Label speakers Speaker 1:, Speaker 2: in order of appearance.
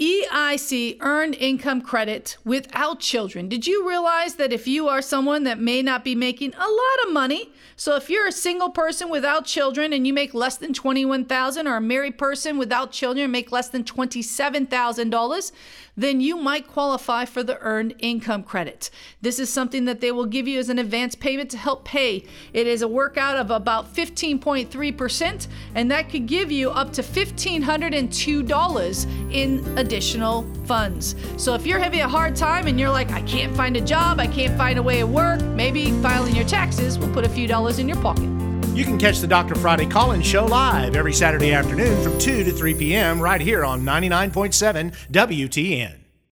Speaker 1: EIC earned income credit without children. Did you realize that if you are someone that may not be making a lot of money, so if you're a single person without children and you make less than 21,000 or a married person without children make less than $27,000, then you might qualify for the earned income credit. This is something that they will give you as an advance payment to help pay. It is a workout of about 15.3%, and that could give you up to $1,502 in additional funds. So if you're having a hard time and you're like, I can't find a job, I can't find a way of work, maybe filing your taxes will put a few dollars in your pocket.
Speaker 2: You can catch the Dr. Friday call in show live every Saturday afternoon from 2 to 3 p.m. right here on 99.7 WTN.